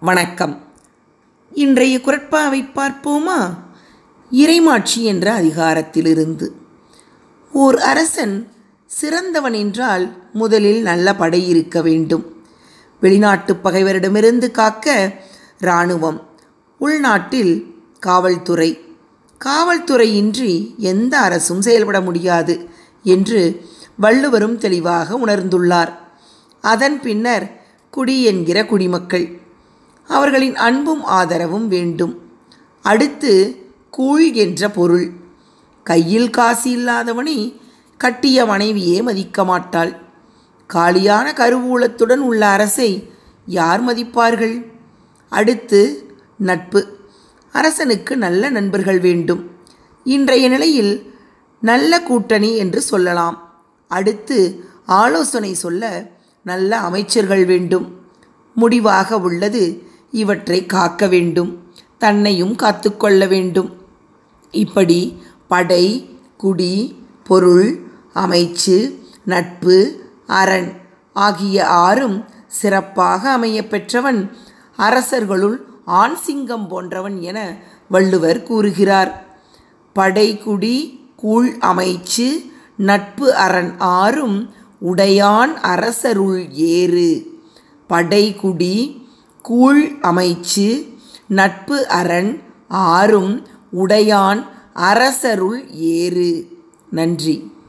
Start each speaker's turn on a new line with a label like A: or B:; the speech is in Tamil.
A: வணக்கம். இன்றைய குரட்பாவை பார்ப்போமா? இறைமாட்சி என்ற அதிகாரத்திலிருந்து. ஓர் அரசன் சிறந்தவன் என்றால் முதலில் நல்ல படை இருக்க வேண்டும். வெளிநாட்டு பகைவரிடமிருந்து காக்க இராணுவம் உள்நாட்டில் காவல்துறை. காவல்துறையின்றி எந்த அரசும் செயல்பட முடியாது என்று வள்ளுவரும் தெளிவாக உணர்ந்துள்ளார். அதன் பின்னர் குடி என்கிற குடிமக்கள். அவர்களின் அன்பும் ஆதரவும் வேண்டும். அடுத்து கூழ் என்ற பொருள். கையில் காசு இல்லாதவனை கட்டிய மனைவியே மதிக்க மாட்டாள். காலியான கருவூலத்துடன் உள்ள அரசை யார் மதிப்பார்கள்? அடுத்து நட்பு. அரசனுக்கு நல்ல நண்பர்கள் வேண்டும். இன்றைய நிலையில் நல்ல கூட்டணி என்று சொல்லலாம். அடுத்து ஆலோசனை சொல்ல நல்ல அமைச்சர்கள் வேண்டும். முடிவாக உள்ளது இவற்றை காக்க வேண்டும் தன்னையும் காத்துக்கொள்ள வேண்டும். இப்படி படை குடி பொருள் அமைச்சு நட்பு அரண் ஆகிய ஆறும் சிறப்பாக அமைய பெற்றவன் அரசர்களுள் ஆண் சிங்கம் போன்றவன் என வள்ளுவர் கூறுகிறார். படைக்குடி கூழ் அமைச்சு நட்பு அரண் ஆறும் உடையான் அரசருள் ஏறு. படைக்குடி கூழ் அமைச்சு நட்பு அரண் ஆறும் உடையான் அரசருள் ஏறு. நன்றி.